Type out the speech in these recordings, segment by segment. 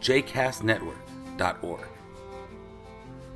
jcastnetwork.org.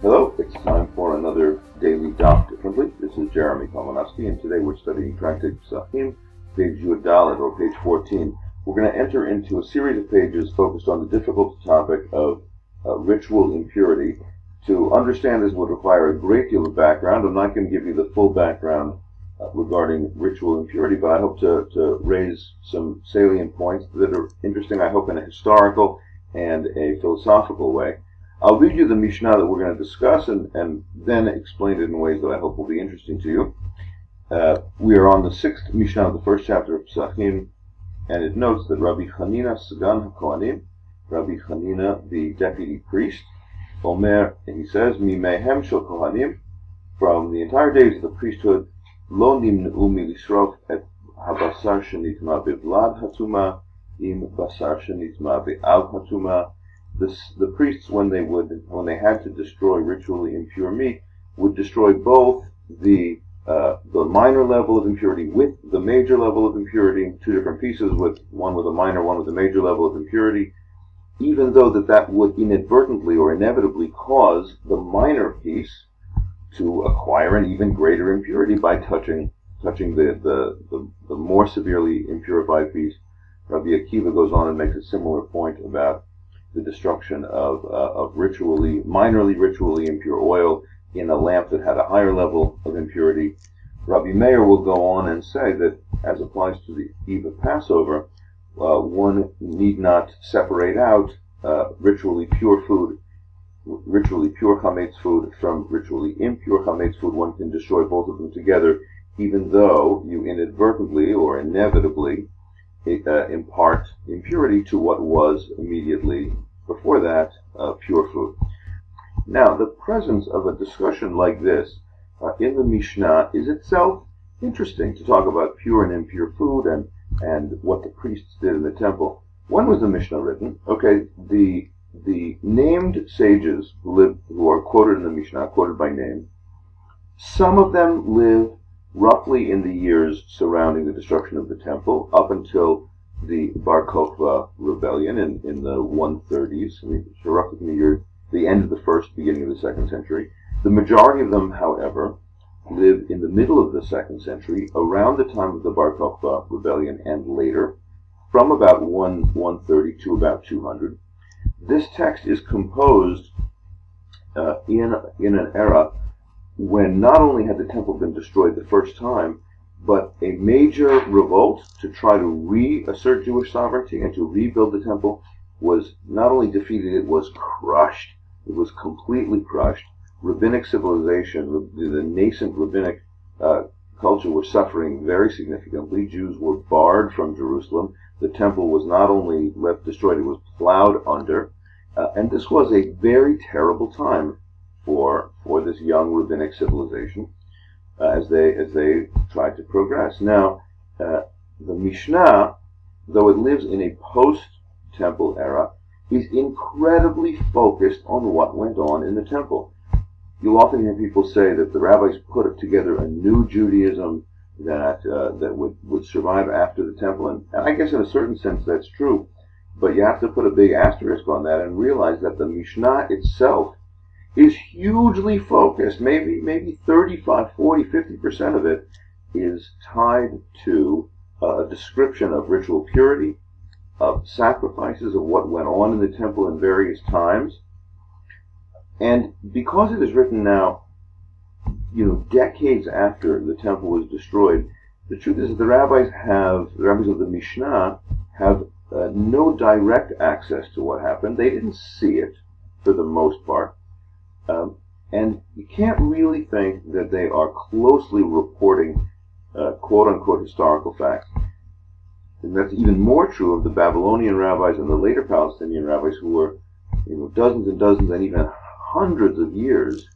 Hello, it's time for another Daily Daf Differently. This is Jeremy Kalmanofsky, and today we're studying Tractate Pesachim, page Yud or page 14. We're going to enter into a series of pages focused on the difficult topic of uh, ritual impurity. To understand this would require a great deal of background. I'm not going to give you the full background uh, regarding ritual impurity, but I hope to, to raise some salient points that are interesting, I hope, in a historical and a philosophical way. I'll read you the Mishnah that we're going to discuss and, and then explain it in ways that I hope will be interesting to you. Uh, we are on the sixth Mishnah of the first chapter of Pesachim, and it notes that Rabbi Chanina Sagan HaKohanim, Rabbi Chanina, the deputy priest, Omer, he says, Mimehem Shel Kohanim, from the entire days of the priesthood, Lo nimnu milisrof et habasar shenitma bevlad hatuma the priests, when they would, when they had to destroy ritually impure meat, would destroy both the uh, the minor level of impurity with the major level of impurity, two different pieces, with one with a minor, one with a major level of impurity, even though that that would inadvertently or inevitably cause the minor piece to acquire an even greater impurity by touching touching the, the, the, the more severely impurified piece. Rabbi Akiva goes on and makes a similar point about the destruction of, uh, of ritually, minorly ritually impure oil in a lamp that had a higher level of impurity. Rabbi Meir will go on and say that, as applies to the eve of Passover, uh, one need not separate out uh, ritually pure food, ritually pure chametz food from ritually impure chametz food. One can destroy both of them together, even though you inadvertently or inevitably uh, impart impurity to what was immediately before that uh, pure food. Now, the presence of a discussion like this uh, in the Mishnah is itself interesting to talk about pure and impure food and, and what the priests did in the temple. When was the Mishnah written? Okay, the the named sages who live who are quoted in the Mishnah, quoted by name, some of them live roughly in the years surrounding the destruction of the temple, up until the Bar Kokhba rebellion in, in the 130s, I mean, so roughly in the year, the end of the first, beginning of the second century. The majority of them, however, live in the middle of the second century, around the time of the Bar Kokhba rebellion and later, from about 1, 130 to about 200. This text is composed uh, in, in an era when not only had the temple been destroyed the first time, but a major revolt to try to reassert Jewish sovereignty and to rebuild the temple was not only defeated, it was crushed. It was completely crushed. Rabbinic civilization, the nascent rabbinic uh, culture was suffering very significantly. Jews were barred from Jerusalem. The temple was not only left destroyed, it was plowed under. Uh, and this was a very terrible time for, for this young rabbinic civilization uh, as they as they try to progress. Now, uh, the Mishnah, though it lives in a post-temple era, is incredibly focused on what went on in the temple. You'll often hear people say that the rabbis put together a new Judaism that uh, that would, would survive after the temple, and, and I guess in a certain sense that's true. But you have to put a big asterisk on that and realize that the Mishnah itself is hugely focused, maybe maybe 35, 40, 50% of it is tied to a description of ritual purity, of sacrifices, of what went on in the temple in various times. And because it is written now, you know, decades after the temple was destroyed, the truth is that the rabbis have, the rabbis of the Mishnah have uh, no direct access to what happened. They didn't see it for the most part. Um, and you can't really think that they are closely reporting uh, quote unquote historical facts. And that's even more true of the Babylonian rabbis and the later Palestinian rabbis who were you know, dozens and dozens and even hundreds of years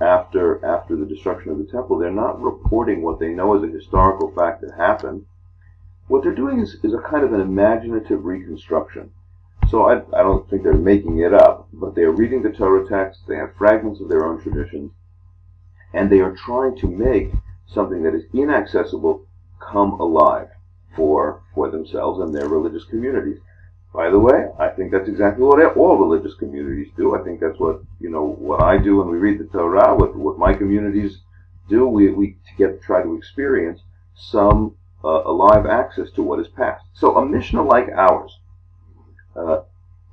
after after the destruction of the temple, they're not reporting what they know as a historical fact that happened. What they're doing is, is a kind of an imaginative reconstruction. So I, I don't think they're making it up, but they are reading the Torah text, they have fragments of their own traditions, and they are trying to make something that is inaccessible come alive for for themselves and their religious communities. By the way, I think that's exactly what all religious communities do. I think that's what you know what I do when we read the Torah. What what my communities do, we we get try to experience some uh, alive access to what is past. So a Mishnah like ours, uh,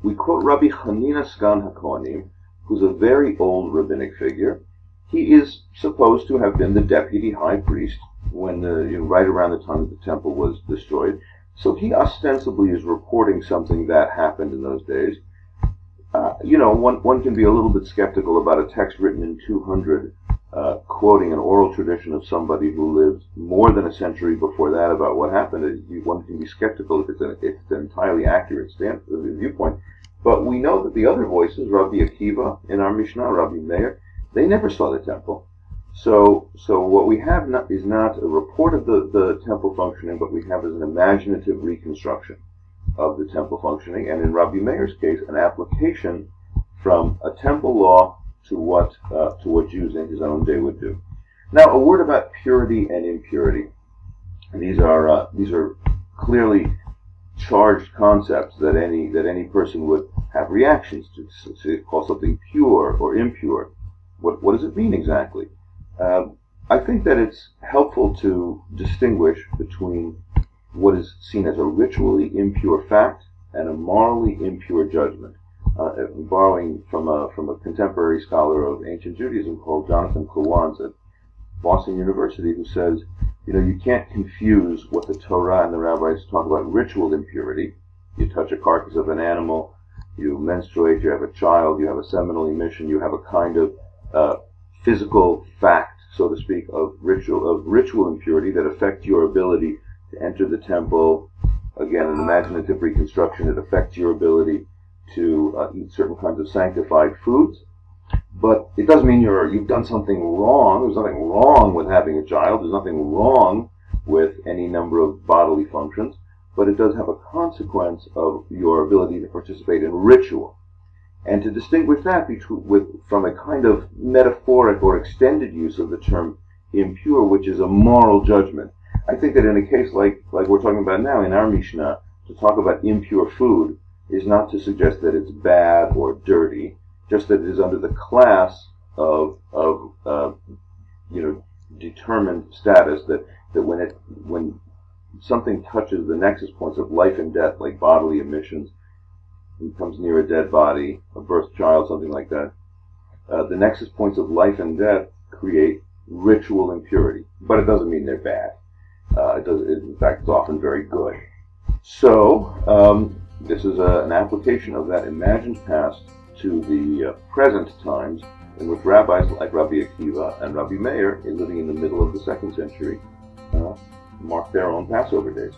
we quote Rabbi Hanina Sgan Hakohanim, who's a very old rabbinic figure. He is supposed to have been the deputy high priest when the you know, right around the time that the temple was destroyed. So he ostensibly is reporting something that happened in those days. Uh, you know, one, one can be a little bit skeptical about a text written in 200, uh, quoting an oral tradition of somebody who lived more than a century before that about what happened. One can be skeptical if it's, if it's an entirely accurate stand, uh, viewpoint. But we know that the other voices, Rabbi Akiva in our Mishnah, Rabbi Meir, they never saw the temple. So, so what we have not, is not a report of the, the temple functioning, but we have is an imaginative reconstruction of the temple functioning, and in Rabbi Meir's case, an application from a temple law to what uh, to what Jews in his own day would do. Now, a word about purity and impurity. These are uh, these are clearly charged concepts that any that any person would have reactions to. So, call something pure or impure. What what does it mean exactly? Um, I think that it's helpful to distinguish between what is seen as a ritually impure fact and a morally impure judgment. Uh, borrowing from a from a contemporary scholar of ancient Judaism called Jonathan Klawans at Boston University, who says, you know, you can't confuse what the Torah and the rabbis talk about ritual impurity. You touch a carcass of an animal, you menstruate, you have a child, you have a seminal emission, you have a kind of uh, physical fact, so to speak, of ritual of ritual impurity that affect your ability to enter the temple. Again, an imaginative reconstruction. It affects your ability to uh, eat certain kinds of sanctified foods. But it doesn't mean you're you've done something wrong. There's nothing wrong with having a child. There's nothing wrong with any number of bodily functions. But it does have a consequence of your ability to participate in ritual and to distinguish that between, with, from a kind of metaphoric or extended use of the term impure, which is a moral judgment. I think that in a case like, like we're talking about now in our Mishnah, to talk about impure food is not to suggest that it's bad or dirty, just that it is under the class of, of uh, you know, determined status that, that when it, when something touches the nexus points of life and death, like bodily emissions, he comes near a dead body, a birth child, something like that. Uh, the nexus points of life and death create ritual impurity, but it doesn't mean they're bad. Uh, it does, it, in fact, it's often very good. So, um, this is a, an application of that imagined past to the uh, present times in which rabbis like Rabbi Akiva and Rabbi Meir, living in the middle of the second century, uh, mark their own Passover days.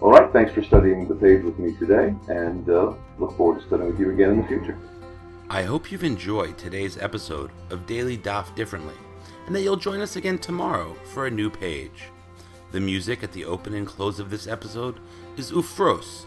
All right, thanks for studying the page with me today, and uh, look forward to studying with you again in the future. I hope you've enjoyed today's episode of Daily Daf Differently, and that you'll join us again tomorrow for a new page. The music at the open and close of this episode is Ufros